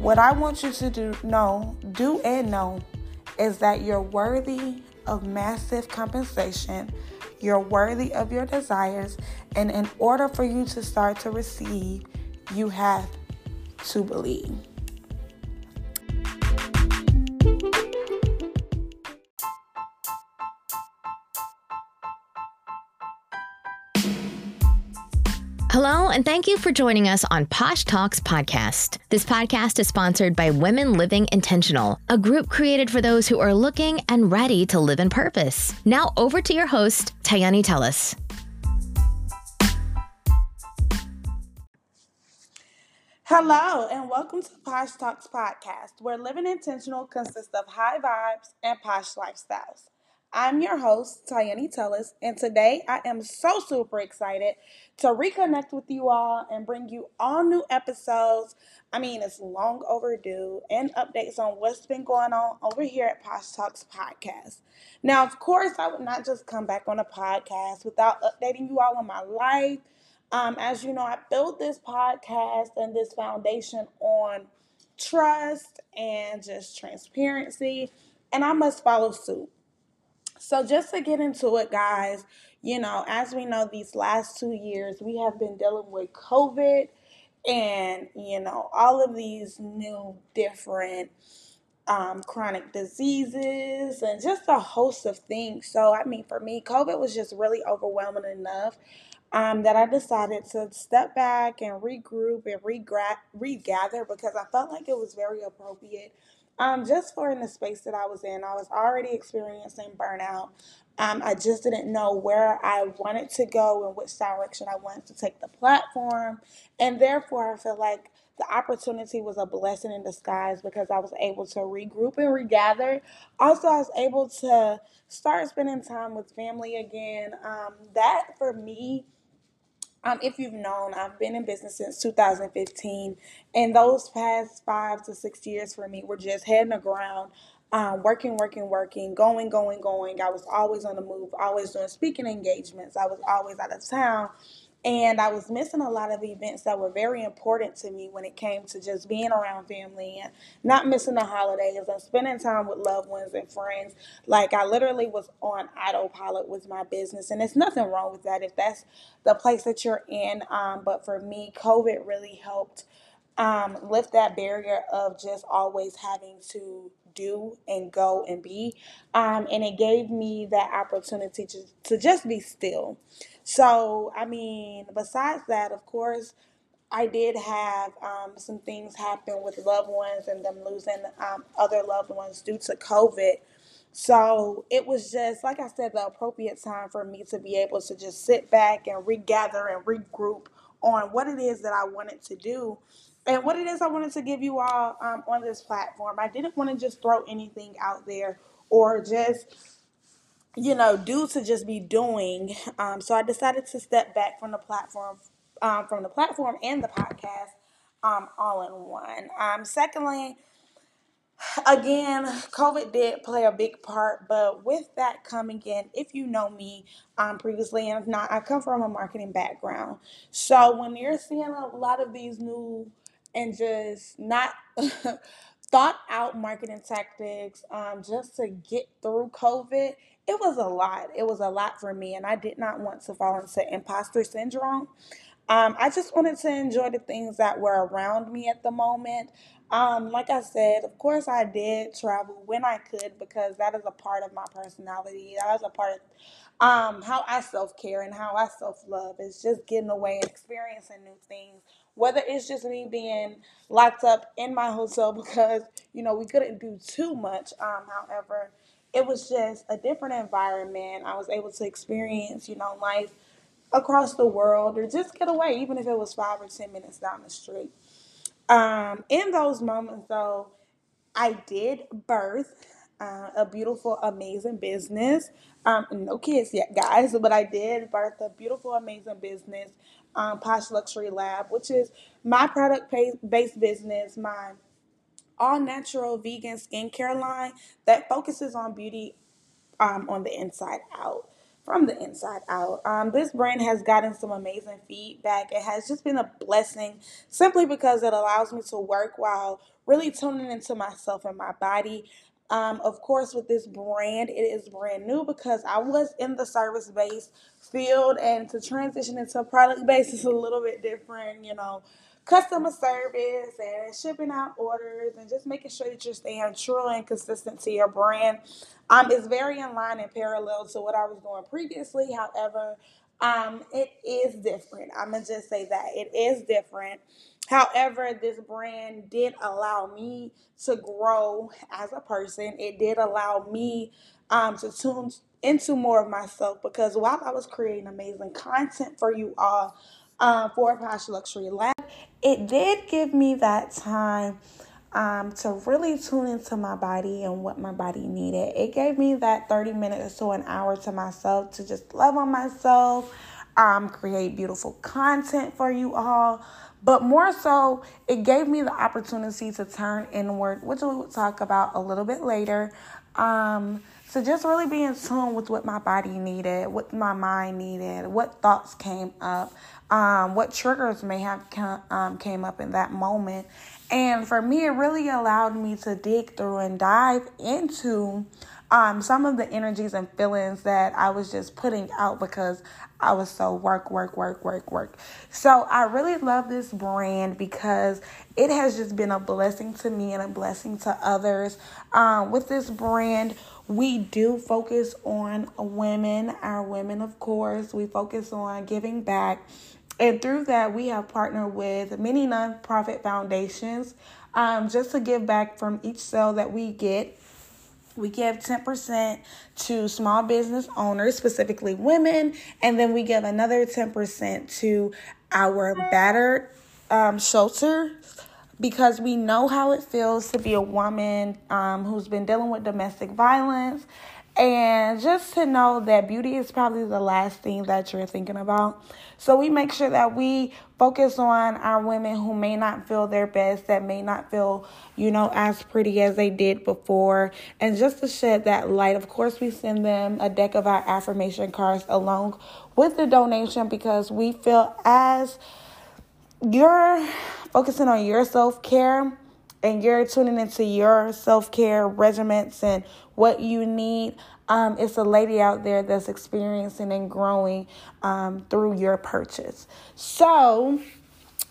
What I want you to do, know, do and know is that you're worthy of massive compensation. You're worthy of your desires. And in order for you to start to receive, you have to believe. Hello, and thank you for joining us on Posh Talks Podcast. This podcast is sponsored by Women Living Intentional, a group created for those who are looking and ready to live in purpose. Now, over to your host, Tayani Tellis. Hello, and welcome to Posh Talks Podcast, where living intentional consists of high vibes and posh lifestyles. I'm your host, Tayani Tellis, and today I am so super excited to reconnect with you all and bring you all new episodes. I mean, it's long overdue and updates on what's been going on over here at Posh Talks Podcast. Now, of course, I would not just come back on a podcast without updating you all on my life. Um, as you know, I built this podcast and this foundation on trust and just transparency, and I must follow suit. So, just to get into it, guys, you know, as we know, these last two years, we have been dealing with COVID and, you know, all of these new different um, chronic diseases and just a host of things. So, I mean, for me, COVID was just really overwhelming enough um, that I decided to step back and regroup and regather because I felt like it was very appropriate um, just for in the space that I was in, I was already experiencing burnout. Um, I just didn't know where I wanted to go and which direction I wanted to take the platform. And therefore, I feel like the opportunity was a blessing in disguise because I was able to regroup and regather. Also, I was able to start spending time with family again. Um, that for me, um, if you've known, I've been in business since 2015, and those past five to six years for me were just heading the ground, um, working, working, working, going, going, going. I was always on the move, always doing speaking engagements. I was always out of town. And I was missing a lot of events that were very important to me when it came to just being around family and not missing the holidays and spending time with loved ones and friends. Like I literally was on autopilot with my business, and there's nothing wrong with that if that's the place that you're in. Um, but for me, COVID really helped um, lift that barrier of just always having to do and go and be. Um, and it gave me that opportunity to, to just be still. So, I mean, besides that, of course, I did have um, some things happen with loved ones and them losing um, other loved ones due to COVID. So it was just, like I said, the appropriate time for me to be able to just sit back and regather and regroup on what it is that I wanted to do and what it is I wanted to give you all um, on this platform. I didn't want to just throw anything out there or just you know, do to just be doing. Um, so I decided to step back from the platform, um, from the platform and the podcast, um, all in one. Um, secondly, again, COVID did play a big part, but with that coming in, if you know me um, previously, and if not, I come from a marketing background. So when you're seeing a lot of these new and just not thought out marketing tactics um, just to get through COVID, it was a lot. It was a lot for me, and I did not want to fall into imposter syndrome. Um, I just wanted to enjoy the things that were around me at the moment. Um, like I said, of course, I did travel when I could because that is a part of my personality. That is a part of um, how I self care and how I self love. is just getting away and experiencing new things. Whether it's just me being locked up in my hotel because you know we couldn't do too much. Um, however, it was just a different environment. I was able to experience, you know, life across the world or just get away, even if it was five or 10 minutes down the street. Um, in those moments, though, I did birth uh, a beautiful, amazing business. Um, no kids yet, guys, but I did birth a beautiful, amazing business, um, Posh Luxury Lab, which is my product based business, my all natural vegan skincare line that focuses on beauty um, on the inside out. from the inside out. Um, this brand has gotten some amazing feedback. It has just been a blessing simply because it allows me to work while really tuning into myself and my body. Um, of course, with this brand, it is brand new because I was in the service based field, and to transition into product based is a little bit different, you know customer service and shipping out orders and just making sure that you're staying true and consistent to your brand. Um, is very in line and parallel to what I was doing previously. However, um, it is different. I'm gonna just say that it is different. However, this brand did allow me to grow as a person. It did allow me um, to tune into more of myself because while I was creating amazing content for you all um, for Posh Luxury Lab, it did give me that time um, to really tune into my body and what my body needed. It gave me that 30 minutes to an hour to myself to just love on myself, um, create beautiful content for you all. But more so, it gave me the opportunity to turn inward, which we will talk about a little bit later. Um, so just really be in tune with what my body needed, what my mind needed, what thoughts came up, um, what triggers may have come, um, came up in that moment. And for me, it really allowed me to dig through and dive into um, some of the energies and feelings that I was just putting out because I was so work, work, work, work, work. So I really love this brand because it has just been a blessing to me and a blessing to others. Um, with this brand, we do focus on women, our women, of course. We focus on giving back and through that, we have partnered with many nonprofit foundations um, just to give back from each sale that we get. We give 10% to small business owners, specifically women, and then we give another 10% to our battered um, shelter because we know how it feels to be a woman um, who's been dealing with domestic violence and just to know that beauty is probably the last thing that you're thinking about. So we make sure that we focus on our women who may not feel their best, that may not feel, you know, as pretty as they did before. And just to shed that light, of course, we send them a deck of our affirmation cards along with the donation because we feel as you're focusing on your self care and you're tuning into your self care regiments and what you need, um, it's a lady out there that's experiencing and growing um, through your purchase. So,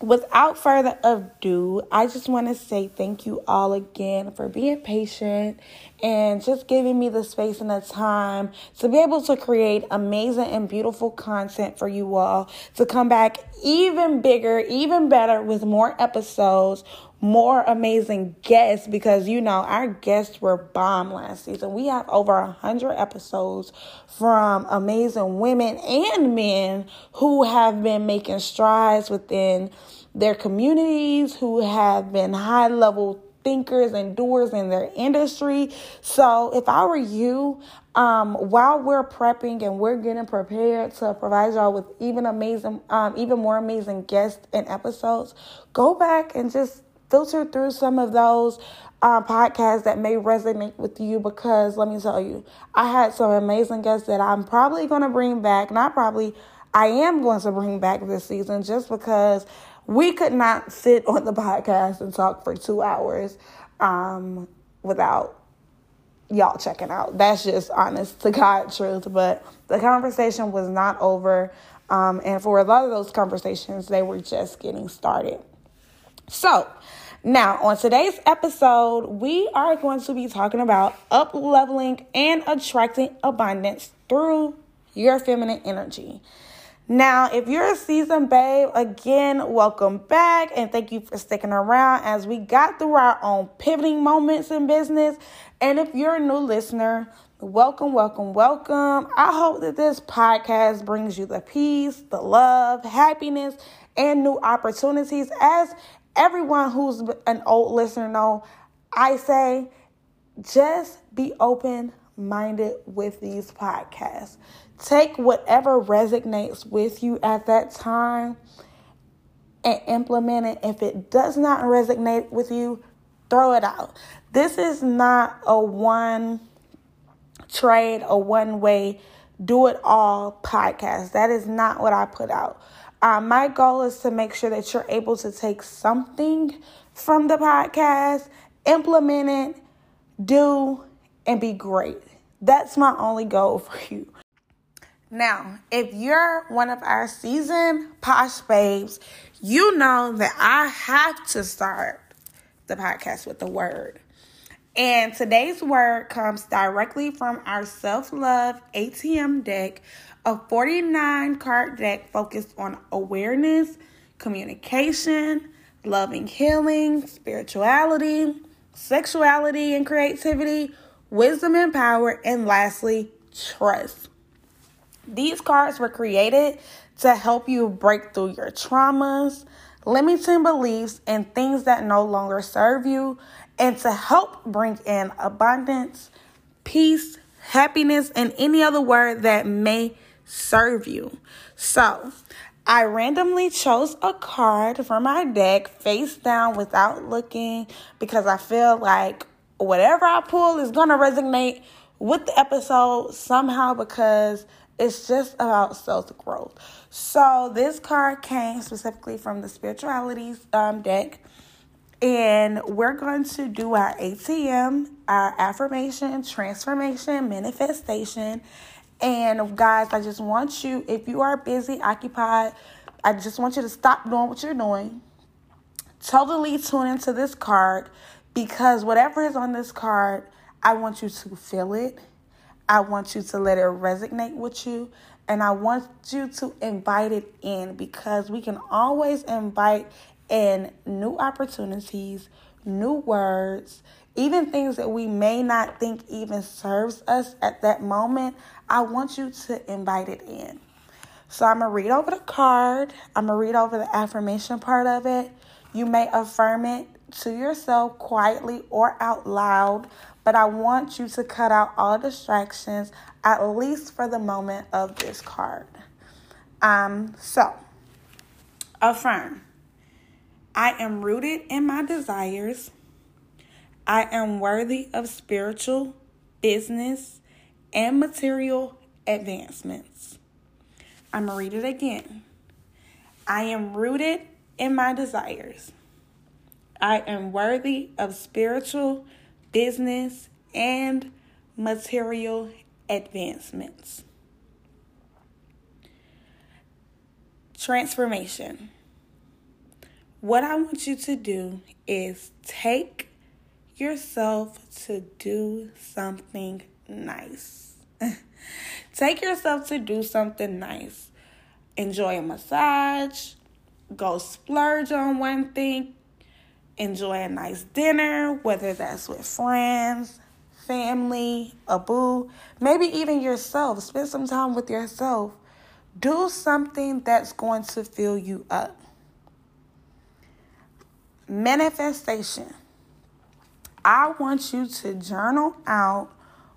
without further ado, I just want to say thank you all again for being patient and just giving me the space and the time to be able to create amazing and beautiful content for you all to come back even bigger, even better with more episodes more amazing guests because you know our guests were bomb last season. We have over a hundred episodes from amazing women and men who have been making strides within their communities, who have been high level thinkers and doers in their industry. So if I were you, um, while we're prepping and we're getting prepared to provide y'all with even amazing, um, even more amazing guests and episodes, go back and just filter through some of those uh, podcasts that may resonate with you because let me tell you, I had some amazing guests that I'm probably going to bring back. Not probably, I am going to bring back this season just because we could not sit on the podcast and talk for two hours um, without y'all checking out. That's just honest to God truth. But the conversation was not over. Um, and for a lot of those conversations, they were just getting started. So, now, on today's episode, we are going to be talking about up leveling and attracting abundance through your feminine energy. Now, if you're a seasoned babe, again, welcome back and thank you for sticking around as we got through our own pivoting moments in business. And if you're a new listener, welcome, welcome, welcome. I hope that this podcast brings you the peace, the love, happiness, and new opportunities as everyone who's an old listener know, I say just be open minded with these podcasts. Take whatever resonates with you at that time and implement it. If it does not resonate with you, throw it out. This is not a one trade, a one way do it all podcast. That is not what I put out. Uh, my goal is to make sure that you're able to take something from the podcast, implement it, do, and be great. That's my only goal for you. Now, if you're one of our seasoned posh babes, you know that I have to start the podcast with the word. And today's word comes directly from our self love ATM deck, a 49 card deck focused on awareness, communication, loving healing, spirituality, sexuality and creativity, wisdom and power, and lastly, trust. These cards were created to help you break through your traumas, limiting beliefs, and things that no longer serve you and to help bring in abundance, peace, happiness, and any other word that may serve you. So, I randomly chose a card from my deck face down without looking because I feel like whatever I pull is going to resonate with the episode somehow because it's just about self growth. So, this card came specifically from the spiritualities um, deck and we're going to do our ATM, our affirmation, transformation, manifestation. And guys, I just want you, if you are busy, occupied, I just want you to stop doing what you're doing. Totally tune into this card because whatever is on this card, I want you to feel it. I want you to let it resonate with you. And I want you to invite it in because we can always invite in new opportunities, new words, even things that we may not think even serves us at that moment, I want you to invite it in. So I'm going to read over the card. I'm going to read over the affirmation part of it. You may affirm it to yourself quietly or out loud, but I want you to cut out all distractions, at least for the moment of this card. Um, so affirm. I am rooted in my desires. I am worthy of spiritual, business, and material advancements. I'm going to read it again. I am rooted in my desires. I am worthy of spiritual, business, and material advancements. Transformation. What I want you to do is take yourself to do something nice. take yourself to do something nice. Enjoy a massage, go splurge on one thing, enjoy a nice dinner, whether that's with friends, family, a boo, maybe even yourself. Spend some time with yourself. Do something that's going to fill you up. Manifestation. I want you to journal out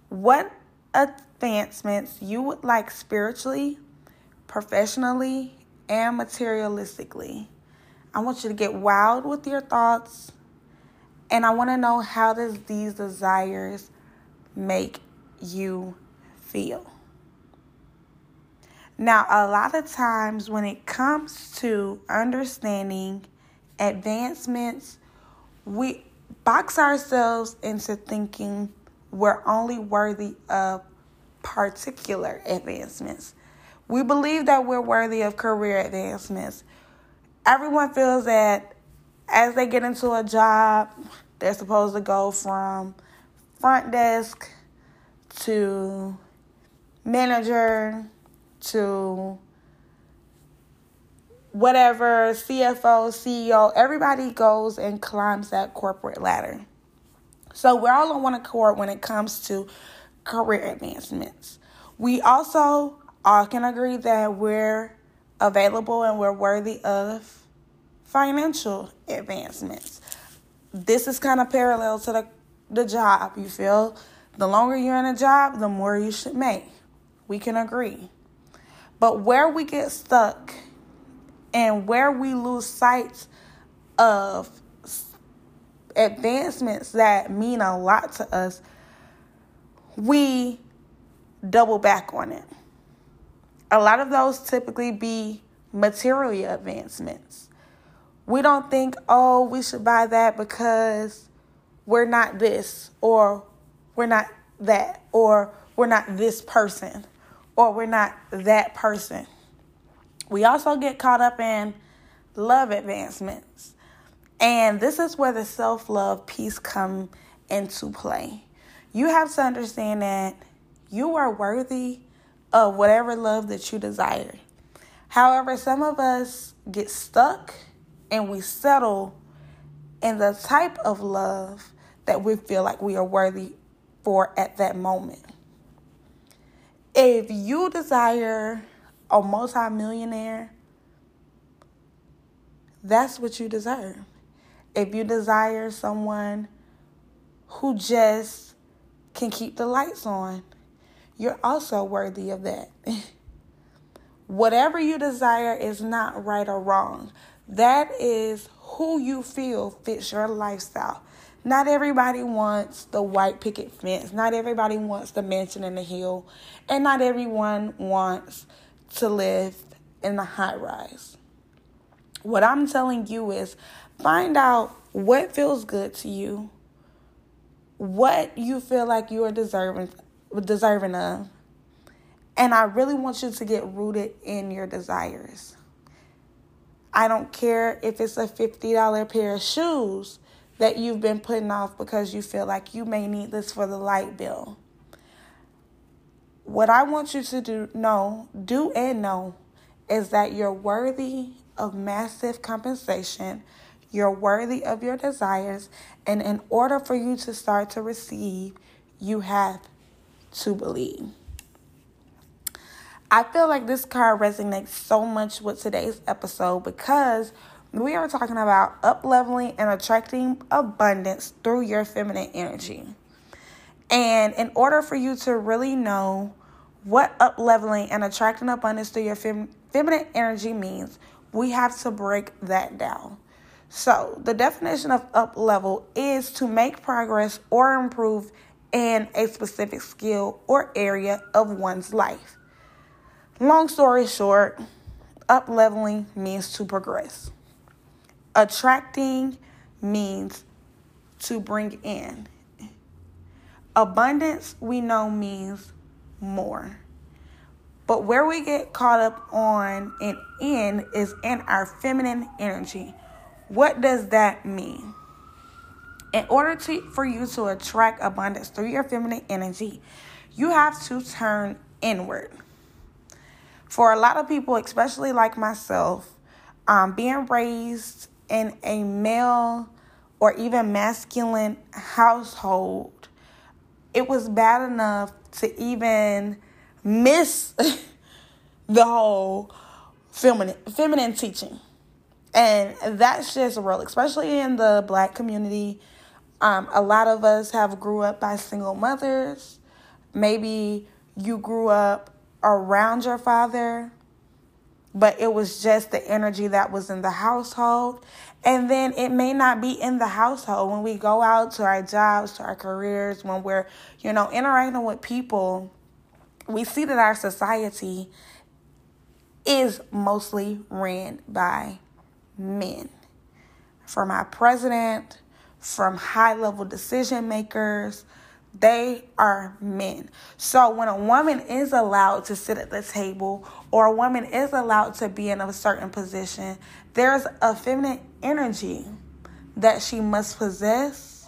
what advancements you would like spiritually, professionally, and materialistically. I want you to get wild with your thoughts and I want to know how does these desires make you feel. Now, a lot of times when it comes to understanding advancements, we box ourselves into thinking we're only worthy of particular advancements. We believe that we're worthy of career advancements. Everyone feels that as they get into a job, they're supposed to go from front desk to manager to whatever CFO, CEO, everybody goes and climbs that corporate ladder. So we're all on one accord when it comes to career advancements. We also all can agree that we're available and we're worthy of financial advancements. This is kind of parallel to the, the job. You feel the longer you're in a job, the more you should make. We can agree. But where we get stuck and where we lose sight of advancements that mean a lot to us, we double back on it. A lot of those typically be material advancements. We don't think, oh, we should buy that because we're not this, or we're not that, or we're not this person, or we're not that person. We also get caught up in love advancements. And this is where the self love piece come into play. You have to understand that you are worthy of whatever love that you desire. However, some of us get stuck and we settle in the type of love that we feel like we are worthy for at that moment. If you desire a multimillionaire, that's what you deserve. If you desire someone who just can keep the lights on, you're also worthy of that. Whatever you desire is not right or wrong. That is who you feel fits your lifestyle. Not everybody wants the white picket fence. Not everybody wants the mansion in the hill. And not everyone wants to live in the high rise. What I'm telling you is find out what feels good to you, what you feel like you are deserving deserving of. And I really want you to get rooted in your desires. I don't care if it's a $50 pair of shoes that you've been putting off because you feel like you may need this for the light bill. What I want you to do, know, do and know is that you're worthy of massive compensation. You're worthy of your desires. And in order for you to start to receive, you have to believe. I feel like this card resonates so much with today's episode because we are talking about up leveling and attracting abundance through your feminine energy. And in order for you to really know what up leveling and attracting abundance through your fem- feminine energy means, we have to break that down. So, the definition of up level is to make progress or improve in a specific skill or area of one's life. Long story short, up leveling means to progress. Attracting means to bring in. Abundance, we know, means more. But where we get caught up on and in is in our feminine energy. What does that mean? In order to, for you to attract abundance through your feminine energy, you have to turn inward. For a lot of people, especially like myself, um, being raised in a male or even masculine household, it was bad enough to even miss the whole feminine feminine teaching. And that's just real, especially in the black community. Um, a lot of us have grew up by single mothers. Maybe you grew up around your father, but it was just the energy that was in the household. And then it may not be in the household when we go out to our jobs, to our careers, when we're, you know, interacting with people we see that our society is mostly ran by men. From our president, from high level decision makers, they are men. So when a woman is allowed to sit at the table or a woman is allowed to be in a certain position, there's a feminine energy that she must possess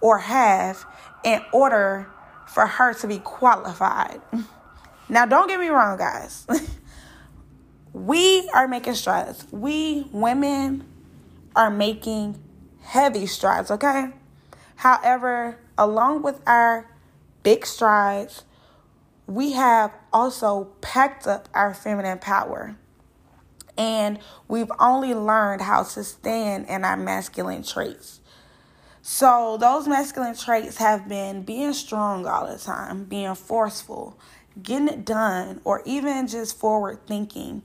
or have in order for her to be qualified. Now, don't get me wrong, guys. we are making strides. We women are making heavy strides, okay? However, along with our big strides, we have also packed up our feminine power. And we've only learned how to stand in our masculine traits. So, those masculine traits have been being strong all the time, being forceful, getting it done, or even just forward thinking.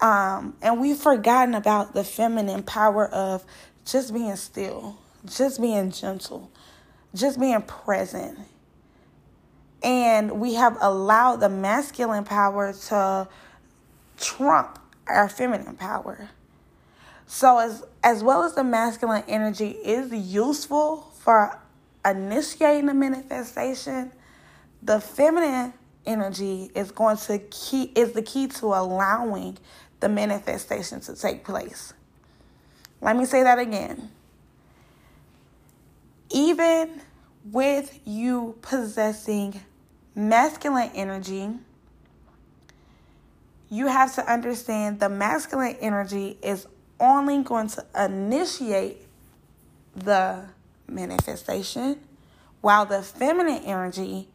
Um, and we've forgotten about the feminine power of just being still, just being gentle, just being present. And we have allowed the masculine power to trump our feminine power. So as as well as the masculine energy is useful for initiating the manifestation, the feminine energy is going to key is the key to allowing the manifestation to take place. Let me say that again. Even with you possessing masculine energy, you have to understand the masculine energy is only going to initiate the manifestation, while the feminine energy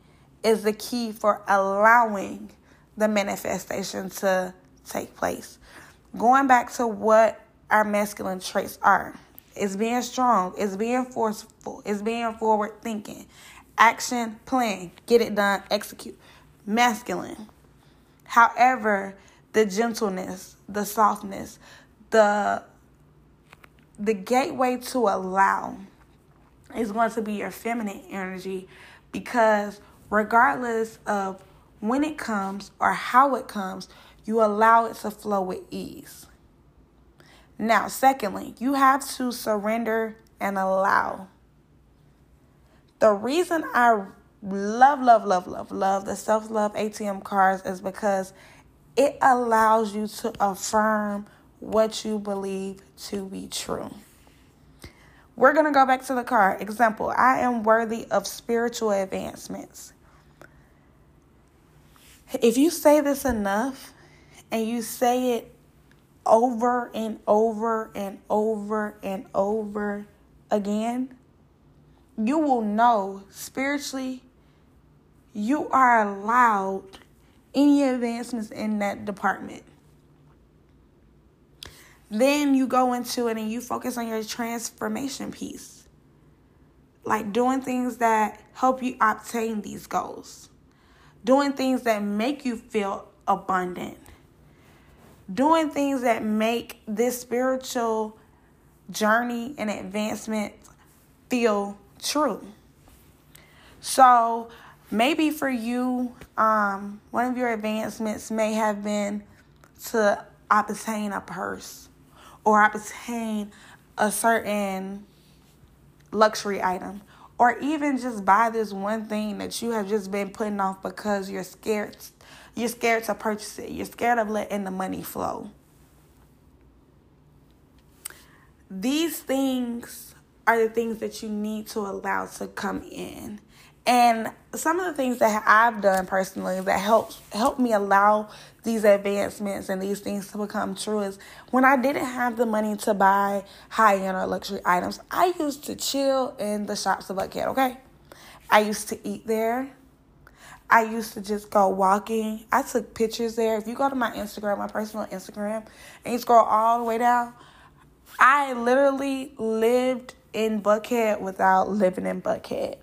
is the key for allowing the manifestation to take place. Going back to what our masculine traits are it's being strong, it's being forceful, it's being forward thinking, action, plan, get it done, execute. Masculine. However, the gentleness, the softness, the the gateway to allow is going to be your feminine energy because regardless of when it comes or how it comes, you allow it to flow with ease. Now, secondly, you have to surrender and allow. The reason I love, love, love, love, love the self love ATM cards is because it allows you to affirm what you believe to be true. We're going to go back to the card. Example I am worthy of spiritual advancements. If you say this enough and you say it over and over and over and over again, you will know spiritually you are allowed any advancements in that department. Then you go into it and you focus on your transformation piece. Like doing things that help you obtain these goals, doing things that make you feel abundant, doing things that make this spiritual journey and advancement feel true. So, maybe for you, um, one of your advancements may have been to obtain a purse or obtain a certain luxury item or even just buy this one thing that you have just been putting off because you're scared you're scared to purchase it you're scared of letting the money flow these things are the things that you need to allow to come in and some of the things that I've done personally that helps help me allow these advancements and these things to become true is when I didn't have the money to buy high end or luxury items, I used to chill in the shops of Buckhead, okay? I used to eat there. I used to just go walking. I took pictures there. If you go to my Instagram, my personal Instagram, and you scroll all the way down, I literally lived in Buckhead without living in Buckhead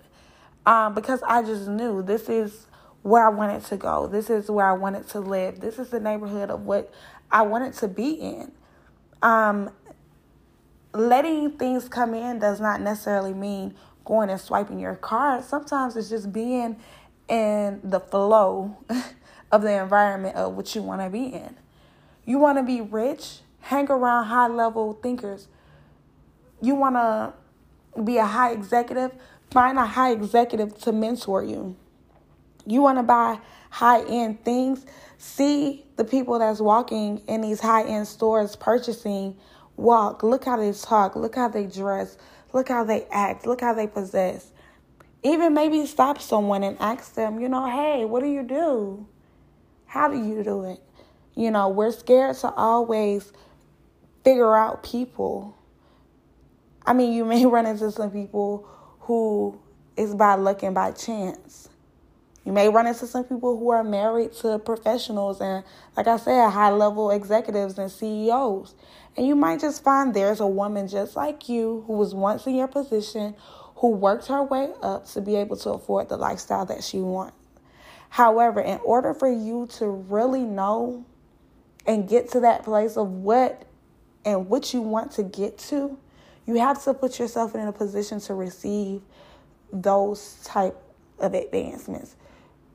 um, because I just knew this is where I wanted to go. This is where I wanted to live. This is the neighborhood of what I wanted to be in. Um, letting things come in does not necessarily mean going and swiping your card. Sometimes it's just being in the flow of the environment of what you want to be in. You want to be rich, hang around high level thinkers. You want to be a high executive, Find a high executive to mentor you. You want to buy high end things? See the people that's walking in these high end stores purchasing walk. Look how they talk. Look how they dress. Look how they act. Look how they possess. Even maybe stop someone and ask them, you know, hey, what do you do? How do you do it? You know, we're scared to always figure out people. I mean, you may run into some people who is by luck and by chance. You may run into some people who are married to professionals and, like I said, high level executives and CEOs. And you might just find there's a woman just like you who was once in your position, who worked her way up to be able to afford the lifestyle that she wants. However, in order for you to really know and get to that place of what and what you want to get to, you have to put yourself in a position to receive those type of advancements.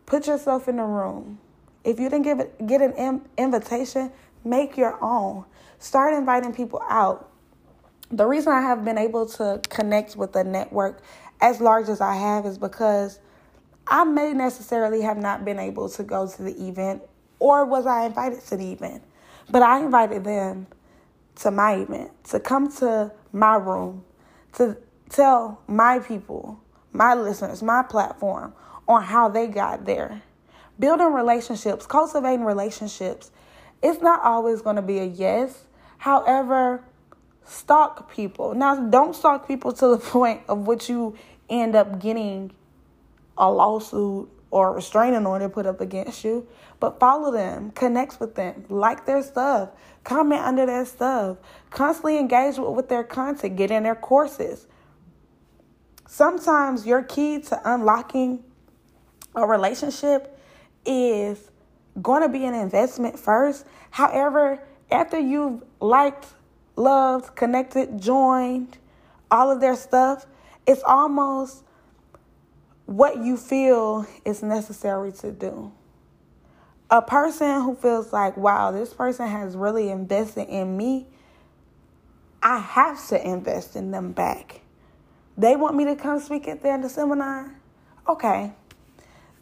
Put yourself in the room. If you didn't give it, get an invitation, make your own. Start inviting people out. The reason I have been able to connect with a network as large as I have is because I may necessarily have not been able to go to the event or was I invited to the event, but I invited them to my event, to come to my room, to tell my people, my listeners, my platform on how they got there. Building relationships, cultivating relationships. It's not always going to be a yes. However, stalk people. Now, don't stalk people to the point of which you end up getting a lawsuit or restraining order put up against you, but follow them, connect with them, like their stuff, comment under their stuff, constantly engage with, with their content, get in their courses. Sometimes your key to unlocking a relationship is going to be an investment first. However, after you've liked, loved, connected, joined, all of their stuff, it's almost what you feel is necessary to do. A person who feels like, wow, this person has really invested in me, I have to invest in them back. They want me to come speak at their seminar. Okay.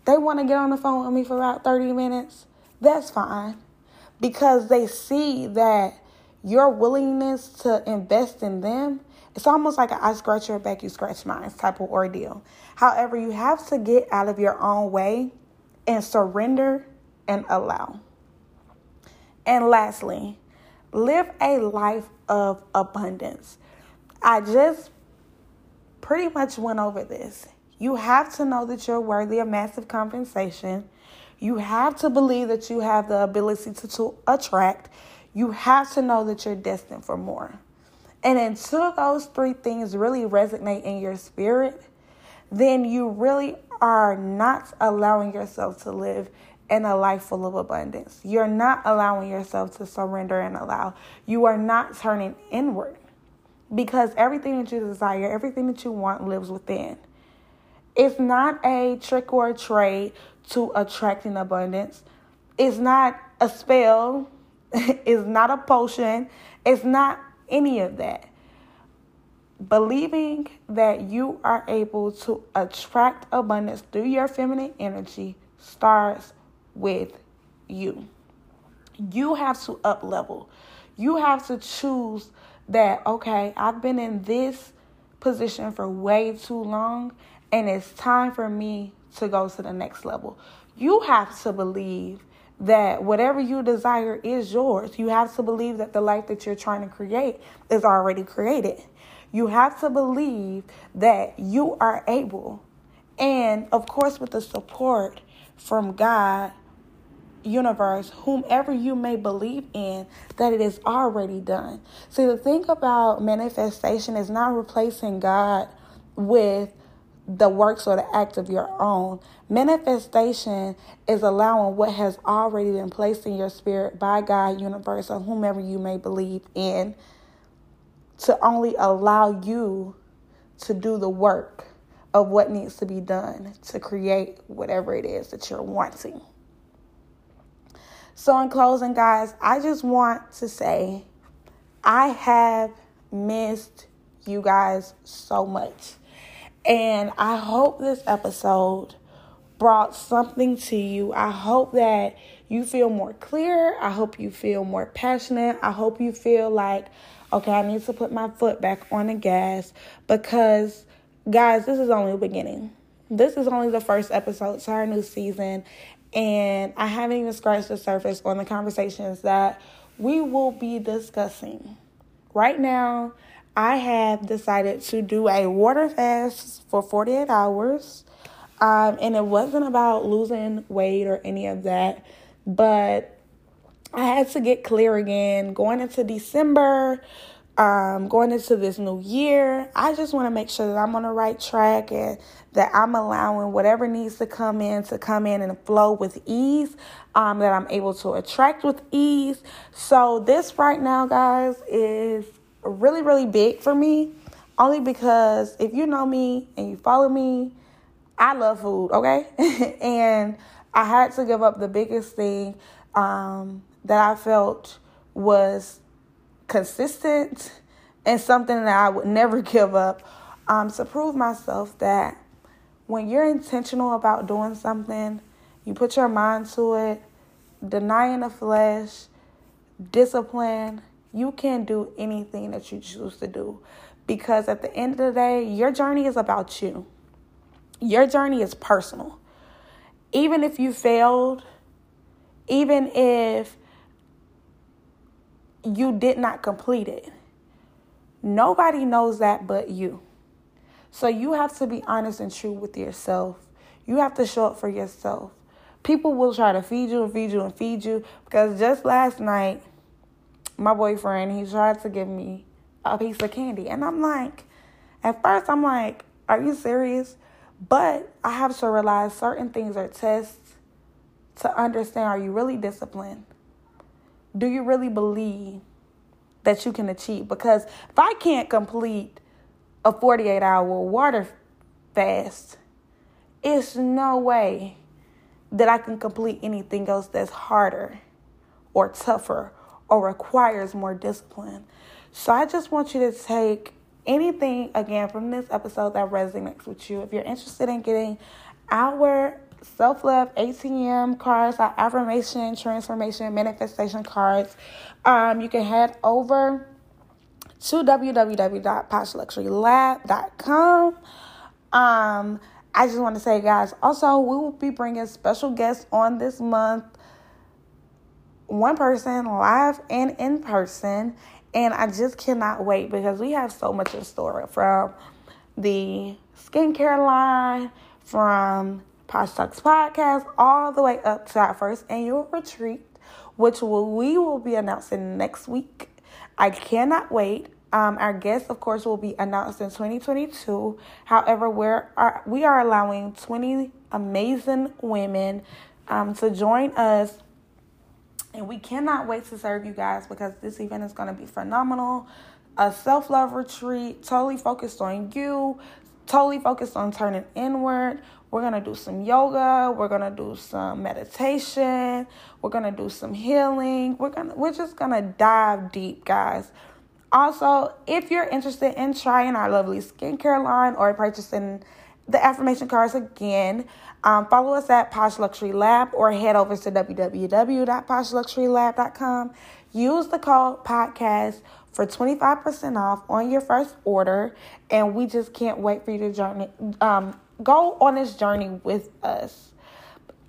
They want to get on the phone with me for about 30 minutes. That's fine. Because they see that your willingness to invest in them it's almost like I scratch your back, you scratch mine type of ordeal. However, you have to get out of your own way and surrender and allow. And lastly, live a life of abundance. I just pretty much went over this. You have to know that you're worthy of massive compensation. You have to believe that you have the ability to, to attract. You have to know that you're destined for more. And until those three things really resonate in your spirit, then you really are not allowing yourself to live in a life full of abundance. You're not allowing yourself to surrender and allow. You are not turning inward because everything that you desire, everything that you want lives within. It's not a trick or a trade to attracting abundance. It's not a spell. it's not a potion. It's not any of that. Believing that you are able to attract abundance through your feminine energy starts with you. You have to up level. You have to choose that, okay, I've been in this position for way too long and it's time for me to go to the next level. You have to believe that whatever you desire is yours. You have to believe that the life that you're trying to create is already created. You have to believe that you are able. And of course, with the support from God, universe, whomever you may believe in, that it is already done. See, the thing about manifestation is not replacing God with the works or the act of your own. Manifestation is allowing what has already been placed in your spirit by God, universe, or whomever you may believe in to only allow you to do the work of what needs to be done to create whatever it is that you're wanting. So, in closing, guys, I just want to say I have missed you guys so much. And I hope this episode brought something to you. I hope that you feel more clear. I hope you feel more passionate. I hope you feel like, okay, I need to put my foot back on the gas because, guys, this is only the beginning. This is only the first episode to our new season. And I haven't even scratched the surface on the conversations that we will be discussing. Right now, I have decided to do a water fast for 48 hours. Um, and it wasn't about losing weight or any of that, but I had to get clear again going into December, um, going into this new year. I just want to make sure that I'm on the right track and that I'm allowing whatever needs to come in to come in and flow with ease, um, that I'm able to attract with ease. So, this right now, guys, is really, really big for me. Only because if you know me and you follow me, I love food, okay? and I had to give up the biggest thing um, that I felt was consistent and something that I would never give up um, to prove myself that when you're intentional about doing something, you put your mind to it, denying the flesh, discipline, you can do anything that you choose to do. Because at the end of the day, your journey is about you. Your journey is personal. Even if you failed, even if you did not complete it, nobody knows that but you. So you have to be honest and true with yourself. You have to show up for yourself. People will try to feed you and feed you and feed you because just last night, my boyfriend, he tried to give me a piece of candy. And I'm like, at first, I'm like, are you serious? But I have to realize certain things are tests to understand are you really disciplined? Do you really believe that you can achieve? Because if I can't complete a 48 hour water fast, it's no way that I can complete anything else that's harder or tougher or requires more discipline. So I just want you to take anything again from this episode that resonates with you. If you're interested in getting our self love ATM cards, our affirmation, transformation, manifestation cards, um, you can head over to www.poshluxurylab.com. Um, I just want to say, guys, also, we will be bringing special guests on this month one person live and in person. And I just cannot wait because we have so much in store from the skincare line, from Posh Talks podcast, all the way up to our first annual retreat, which will, we will be announcing next week. I cannot wait. Um, our guests, of course, will be announced in 2022. However, we're are, we are allowing 20 amazing women um, to join us and we cannot wait to serve you guys because this event is going to be phenomenal. A self love retreat, totally focused on you, totally focused on turning inward. We're going to do some yoga, we're going to do some meditation, we're going to do some healing. We're going to we're just going to dive deep, guys. Also, if you're interested in trying our lovely skincare line or purchasing the affirmation cards again, um, follow us at Posh Luxury Lab or head over to www.poshluxurylab.com. Use the code podcast for 25% off on your first order. And we just can't wait for you to journey, um, go on this journey with us.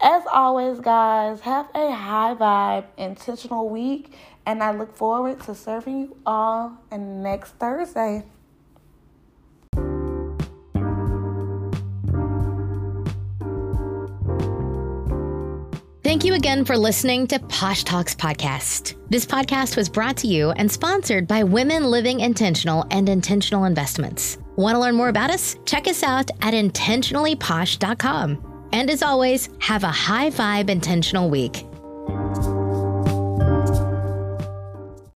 As always, guys, have a high vibe, intentional week. And I look forward to serving you all and next Thursday. Thank you again for listening to Posh Talks Podcast. This podcast was brought to you and sponsored by Women Living Intentional and Intentional Investments. Want to learn more about us? Check us out at intentionallyposh.com. And as always, have a high vibe intentional week.